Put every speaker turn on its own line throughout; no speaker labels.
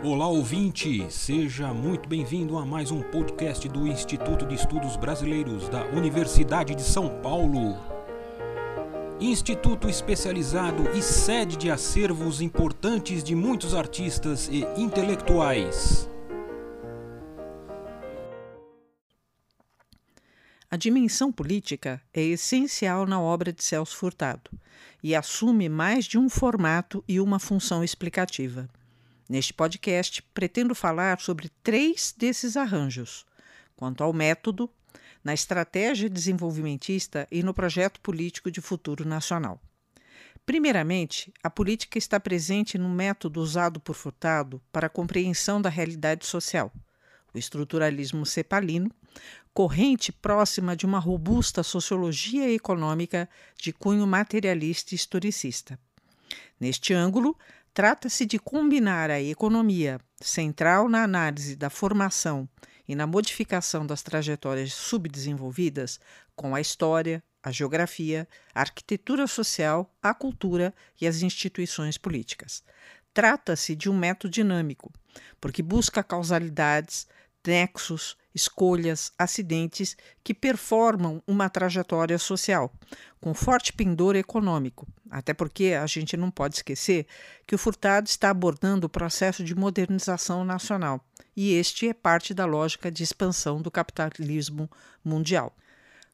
Olá ouvinte, seja muito bem-vindo a mais um podcast do Instituto de Estudos Brasileiros da Universidade de São Paulo. Instituto especializado e sede de acervos importantes de muitos artistas e intelectuais.
A dimensão política é essencial na obra de Celso Furtado e assume mais de um formato e uma função explicativa. Neste podcast, pretendo falar sobre três desses arranjos: quanto ao método, na estratégia desenvolvimentista e no projeto político de futuro nacional. Primeiramente, a política está presente no método usado por Furtado para a compreensão da realidade social, o estruturalismo cepalino, corrente próxima de uma robusta sociologia econômica de cunho materialista e historicista. Neste ângulo, Trata-se de combinar a economia, central na análise da formação e na modificação das trajetórias subdesenvolvidas, com a história, a geografia, a arquitetura social, a cultura e as instituições políticas. Trata-se de um método dinâmico, porque busca causalidades, nexos, escolhas, acidentes que performam uma trajetória social, com forte pendor econômico. Até porque a gente não pode esquecer que o Furtado está abordando o processo de modernização nacional, e este é parte da lógica de expansão do capitalismo mundial.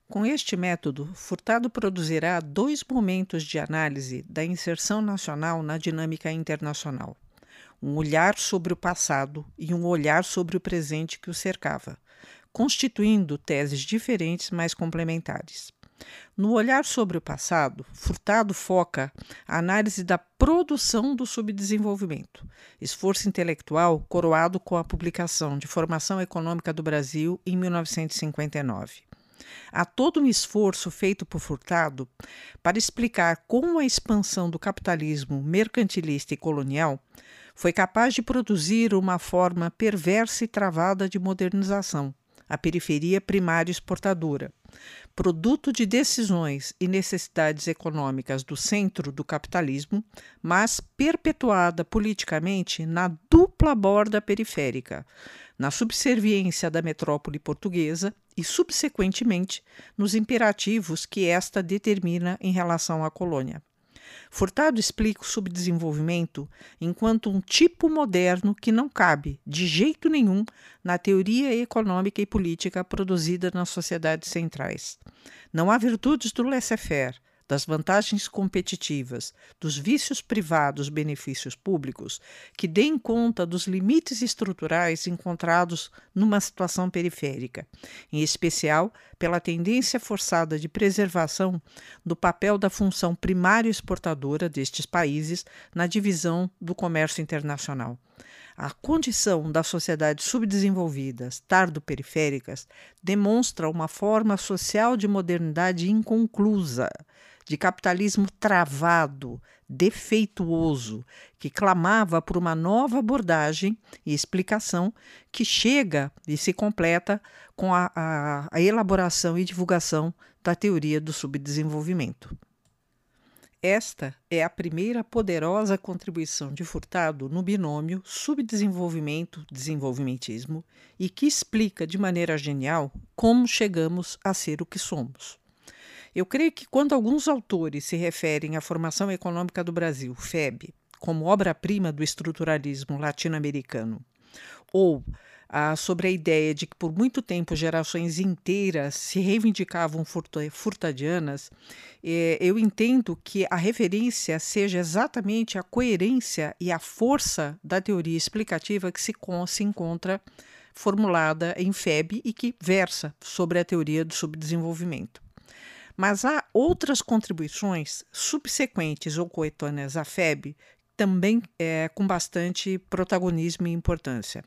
Com este método, Furtado produzirá dois momentos de análise da inserção nacional na dinâmica internacional um olhar sobre o passado e um olhar sobre o presente que o cercava, constituindo teses diferentes, mas complementares. No olhar sobre o passado, Furtado foca a análise da produção do subdesenvolvimento, esforço intelectual coroado com a publicação de Formação Econômica do Brasil em 1959. Há todo um esforço feito por Furtado para explicar como a expansão do capitalismo mercantilista e colonial foi capaz de produzir uma forma perversa e travada de modernização, a periferia primária exportadora, produto de decisões e necessidades econômicas do centro do capitalismo, mas perpetuada politicamente na dupla borda periférica, na subserviência da metrópole portuguesa e, subsequentemente, nos imperativos que esta determina em relação à colônia. Furtado explica o subdesenvolvimento enquanto um tipo moderno que não cabe, de jeito nenhum, na teoria econômica e política produzida nas sociedades centrais. Não há virtudes do laissez-faire, das vantagens competitivas, dos vícios privados, benefícios públicos, que deem conta dos limites estruturais encontrados numa situação periférica, em especial pela tendência forçada de preservação do papel da função primária exportadora destes países na divisão do comércio internacional. A condição das sociedades subdesenvolvidas, tardo-periféricas, demonstra uma forma social de modernidade inconclusa, de capitalismo travado, defeituoso, que clamava por uma nova abordagem e explicação que chega e se completa com a, a, a elaboração e divulgação da teoria do subdesenvolvimento. Esta é a primeira poderosa contribuição de Furtado no binômio subdesenvolvimento-desenvolvimentismo e que explica de maneira genial como chegamos a ser o que somos. Eu creio que quando alguns autores se referem à formação econômica do Brasil, FEB, como obra-prima do estruturalismo latino-americano, ou ah, sobre a ideia de que por muito tempo gerações inteiras se reivindicavam furtadianas, eh, eu entendo que a referência seja exatamente a coerência e a força da teoria explicativa que se, se encontra formulada em FEB e que versa sobre a teoria do subdesenvolvimento. Mas há outras contribuições subsequentes ou coetâneas à FEB também é, com bastante protagonismo e importância.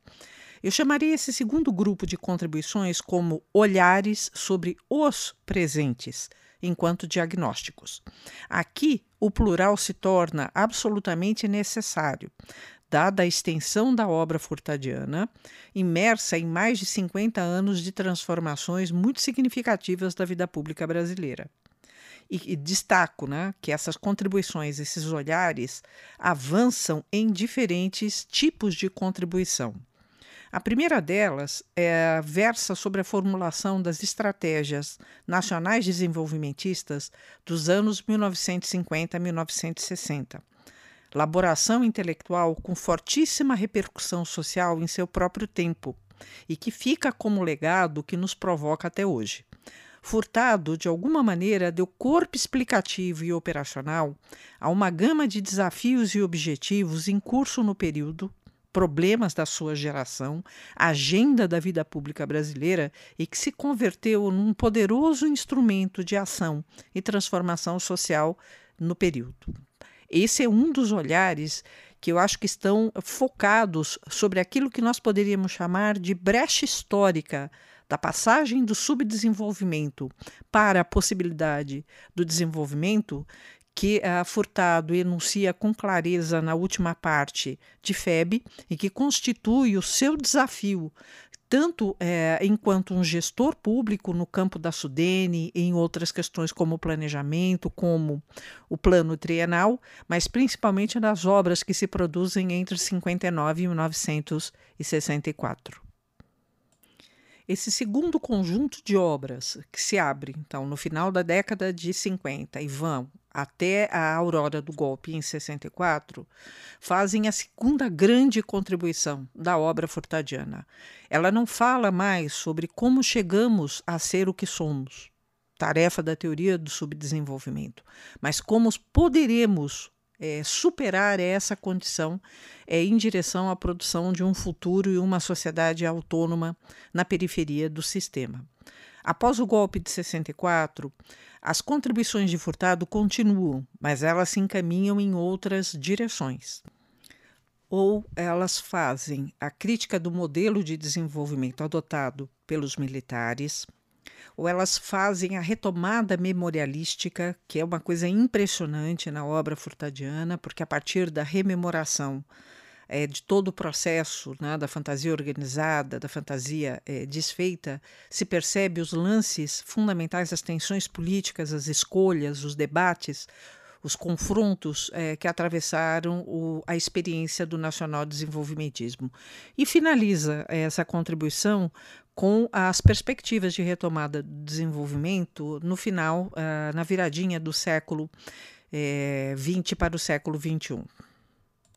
Eu chamaria esse segundo grupo de contribuições como olhares sobre os presentes, enquanto diagnósticos. Aqui, o plural se torna absolutamente necessário, dada a extensão da obra furtadiana, imersa em mais de 50 anos de transformações muito significativas da vida pública brasileira. E, e, destaco né, que essas contribuições, esses olhares, avançam em diferentes tipos de contribuição. A primeira delas é, versa sobre a formulação das estratégias nacionais desenvolvimentistas dos anos 1950 a 1960. Elaboração intelectual com fortíssima repercussão social em seu próprio tempo e que fica como legado que nos provoca até hoje. Furtado, de alguma maneira, deu corpo explicativo e operacional a uma gama de desafios e objetivos em curso no período problemas da sua geração, agenda da vida pública brasileira e que se converteu num poderoso instrumento de ação e transformação social no período. Esse é um dos olhares que eu acho que estão focados sobre aquilo que nós poderíamos chamar de brecha histórica da passagem do subdesenvolvimento para a possibilidade do desenvolvimento, que uh, Furtado enuncia com clareza na última parte de FEB e que constitui o seu desafio, tanto é, enquanto um gestor público no campo da Sudene, em outras questões como o planejamento, como o plano trienal, mas principalmente nas obras que se produzem entre 59 e 1964. Esse segundo conjunto de obras que se abre, então, no final da década de 50 e vão até a aurora do golpe em 64, fazem a segunda grande contribuição da obra furtadiana. Ela não fala mais sobre como chegamos a ser o que somos, tarefa da teoria do subdesenvolvimento, mas como poderemos é, superar essa condição é, em direção à produção de um futuro e uma sociedade autônoma na periferia do sistema. Após o golpe de 64, as contribuições de Furtado continuam, mas elas se encaminham em outras direções. Ou elas fazem a crítica do modelo de desenvolvimento adotado pelos militares, ou elas fazem a retomada memorialística, que é uma coisa impressionante na obra furtadiana, porque a partir da rememoração é, de todo o processo né, da fantasia organizada, da fantasia é, desfeita, se percebe os lances fundamentais, as tensões políticas, as escolhas, os debates, os confrontos é, que atravessaram o, a experiência do nacional desenvolvimentismo. E finaliza essa contribuição com as perspectivas de retomada do desenvolvimento no final, uh, na viradinha do século XX eh, para o século XXI.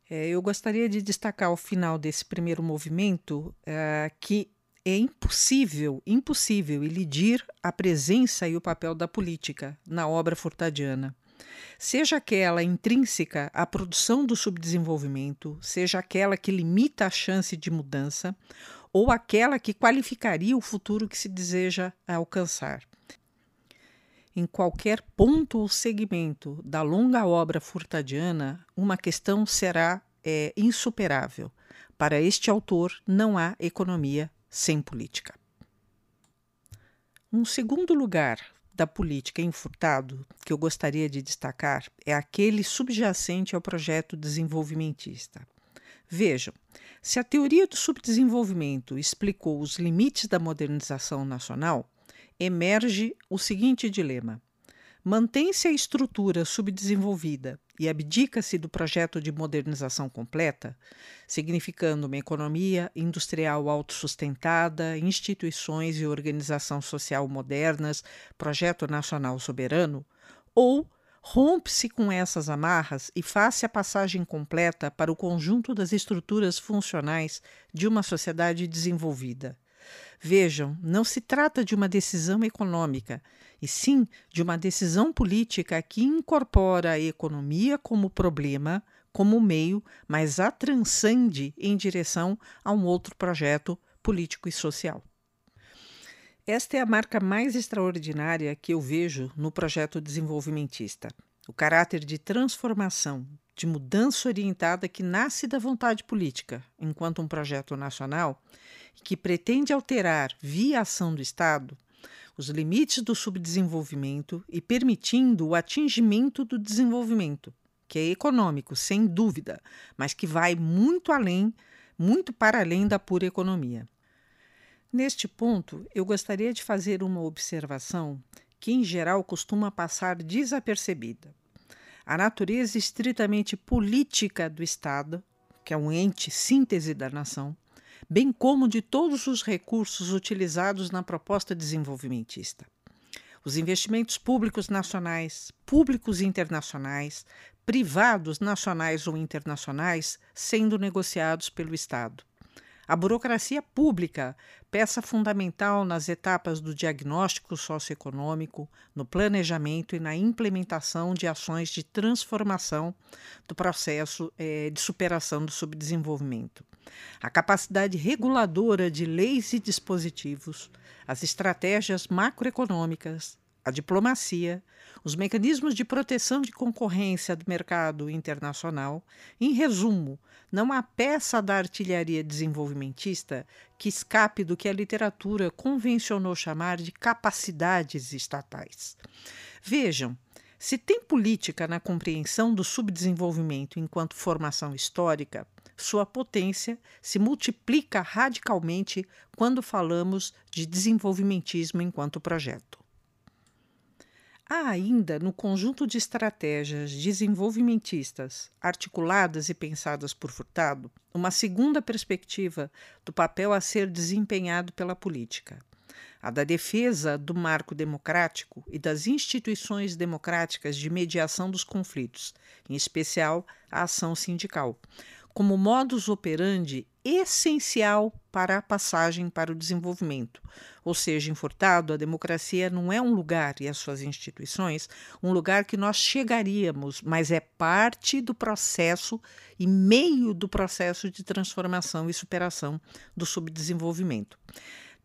É, eu gostaria de destacar ao final desse primeiro movimento uh, que é impossível, impossível elidir a presença e o papel da política na obra furtadiana. Seja aquela intrínseca à produção do subdesenvolvimento, seja aquela que limita a chance de mudança, ou aquela que qualificaria o futuro que se deseja alcançar. Em qualquer ponto ou segmento da longa obra furtadiana, uma questão será é, insuperável. Para este autor, não há economia sem política. Um segundo lugar da política em Furtado que eu gostaria de destacar é aquele subjacente ao projeto desenvolvimentista. Vejam, se a teoria do subdesenvolvimento explicou os limites da modernização nacional, emerge o seguinte dilema: mantém-se a estrutura subdesenvolvida e abdica-se do projeto de modernização completa, significando uma economia industrial autossustentada, instituições e organização social modernas, projeto nacional soberano, ou Rompe-se com essas amarras e faz-se a passagem completa para o conjunto das estruturas funcionais de uma sociedade desenvolvida. Vejam, não se trata de uma decisão econômica, e sim de uma decisão política que incorpora a economia como problema, como meio, mas a transcende em direção a um outro projeto político e social. Esta é a marca mais extraordinária que eu vejo no projeto desenvolvimentista. O caráter de transformação, de mudança orientada que nasce da vontade política, enquanto um projeto nacional, que pretende alterar, via ação do Estado, os limites do subdesenvolvimento e permitindo o atingimento do desenvolvimento, que é econômico, sem dúvida, mas que vai muito além, muito para além da pura economia. Neste ponto, eu gostaria de fazer uma observação que em geral costuma passar desapercebida. A natureza estritamente política do Estado, que é um ente síntese da nação, bem como de todos os recursos utilizados na proposta desenvolvimentista. Os investimentos públicos nacionais, públicos internacionais, privados nacionais ou internacionais sendo negociados pelo Estado. A burocracia pública, peça fundamental nas etapas do diagnóstico socioeconômico, no planejamento e na implementação de ações de transformação do processo eh, de superação do subdesenvolvimento. A capacidade reguladora de leis e dispositivos, as estratégias macroeconômicas, a diplomacia, os mecanismos de proteção de concorrência do mercado internacional. Em resumo, não há peça da artilharia desenvolvimentista que escape do que a literatura convencionou chamar de capacidades estatais. Vejam, se tem política na compreensão do subdesenvolvimento enquanto formação histórica, sua potência se multiplica radicalmente quando falamos de desenvolvimentismo enquanto projeto. Há ainda no conjunto de estratégias desenvolvimentistas articuladas e pensadas por Furtado uma segunda perspectiva do papel a ser desempenhado pela política, a da defesa do marco democrático e das instituições democráticas de mediação dos conflitos, em especial a ação sindical, como modus operandi essencial para a passagem para o desenvolvimento. Ou seja, em Furtado, a democracia não é um lugar e as suas instituições um lugar que nós chegaríamos, mas é parte do processo e meio do processo de transformação e superação do subdesenvolvimento.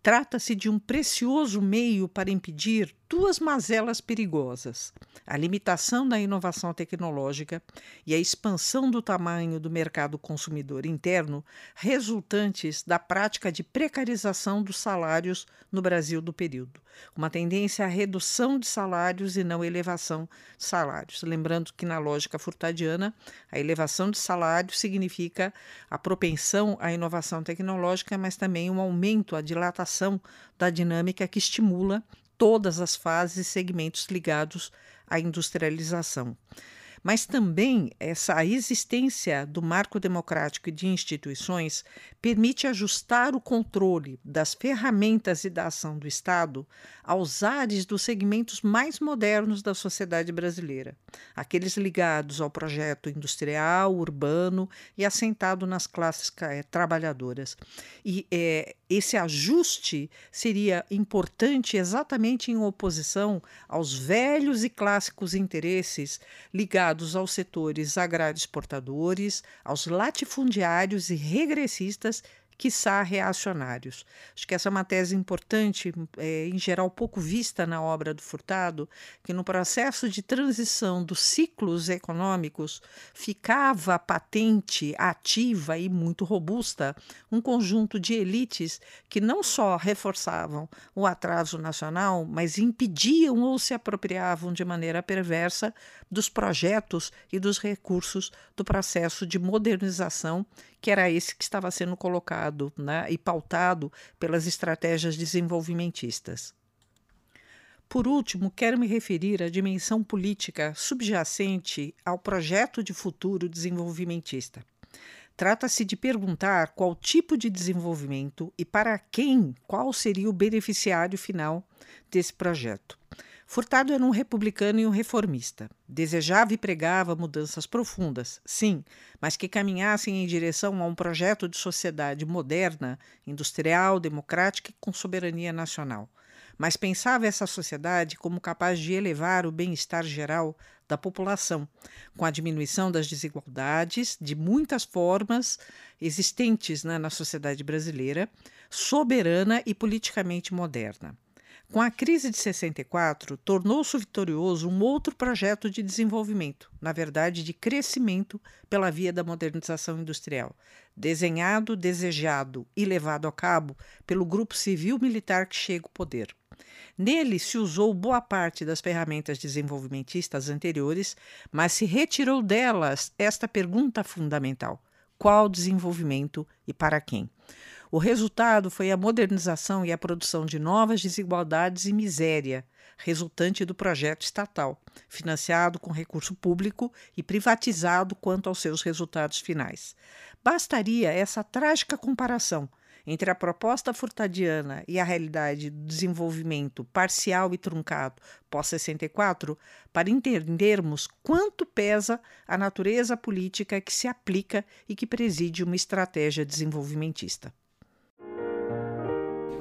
Trata-se de um precioso meio para impedir duas mazelas perigosas: a limitação da inovação tecnológica e a expansão do tamanho do mercado consumidor interno, resultantes da prática de precarização dos salários no Brasil do período. Uma tendência à redução de salários e não elevação de salários. Lembrando que, na lógica furtadiana, a elevação de salários significa a propensão à inovação tecnológica, mas também um aumento, a dilatação da dinâmica que estimula todas as fases e segmentos ligados à industrialização mas também essa existência do marco democrático e de instituições permite ajustar o controle das ferramentas e da ação do Estado aos ares dos segmentos mais modernos da sociedade brasileira, aqueles ligados ao projeto industrial, urbano e assentado nas classes é, trabalhadoras. E é, esse ajuste seria importante exatamente em oposição aos velhos e clássicos interesses ligados aos setores agrários exportadores, aos latifundiários e regressistas quiçá reacionários. Acho que essa é uma tese importante, é, em geral pouco vista na obra do Furtado, que no processo de transição dos ciclos econômicos ficava patente, ativa e muito robusta um conjunto de elites que não só reforçavam o atraso nacional, mas impediam ou se apropriavam de maneira perversa dos projetos e dos recursos do processo de modernização que era esse que estava sendo colocado né, e pautado pelas estratégias desenvolvimentistas. Por último, quero me referir à dimensão política subjacente ao projeto de futuro desenvolvimentista. Trata-se de perguntar qual tipo de desenvolvimento e para quem, qual seria o beneficiário final desse projeto. Furtado era um republicano e um reformista. Desejava e pregava mudanças profundas, sim, mas que caminhassem em direção a um projeto de sociedade moderna, industrial, democrática e com soberania nacional. Mas pensava essa sociedade como capaz de elevar o bem-estar geral da população, com a diminuição das desigualdades de muitas formas existentes né, na sociedade brasileira, soberana e politicamente moderna. Com a crise de 64, tornou-se vitorioso um outro projeto de desenvolvimento, na verdade de crescimento pela via da modernização industrial, desenhado, desejado e levado a cabo pelo grupo civil-militar que chega ao poder. Nele se usou boa parte das ferramentas desenvolvimentistas anteriores, mas se retirou delas esta pergunta fundamental: qual desenvolvimento e para quem. O resultado foi a modernização e a produção de novas desigualdades e miséria, resultante do projeto estatal, financiado com recurso público e privatizado quanto aos seus resultados finais. Bastaria essa trágica comparação entre a proposta furtadiana e a realidade do desenvolvimento parcial e truncado pós-64 para entendermos quanto pesa a natureza política que se aplica e que preside uma estratégia desenvolvimentista.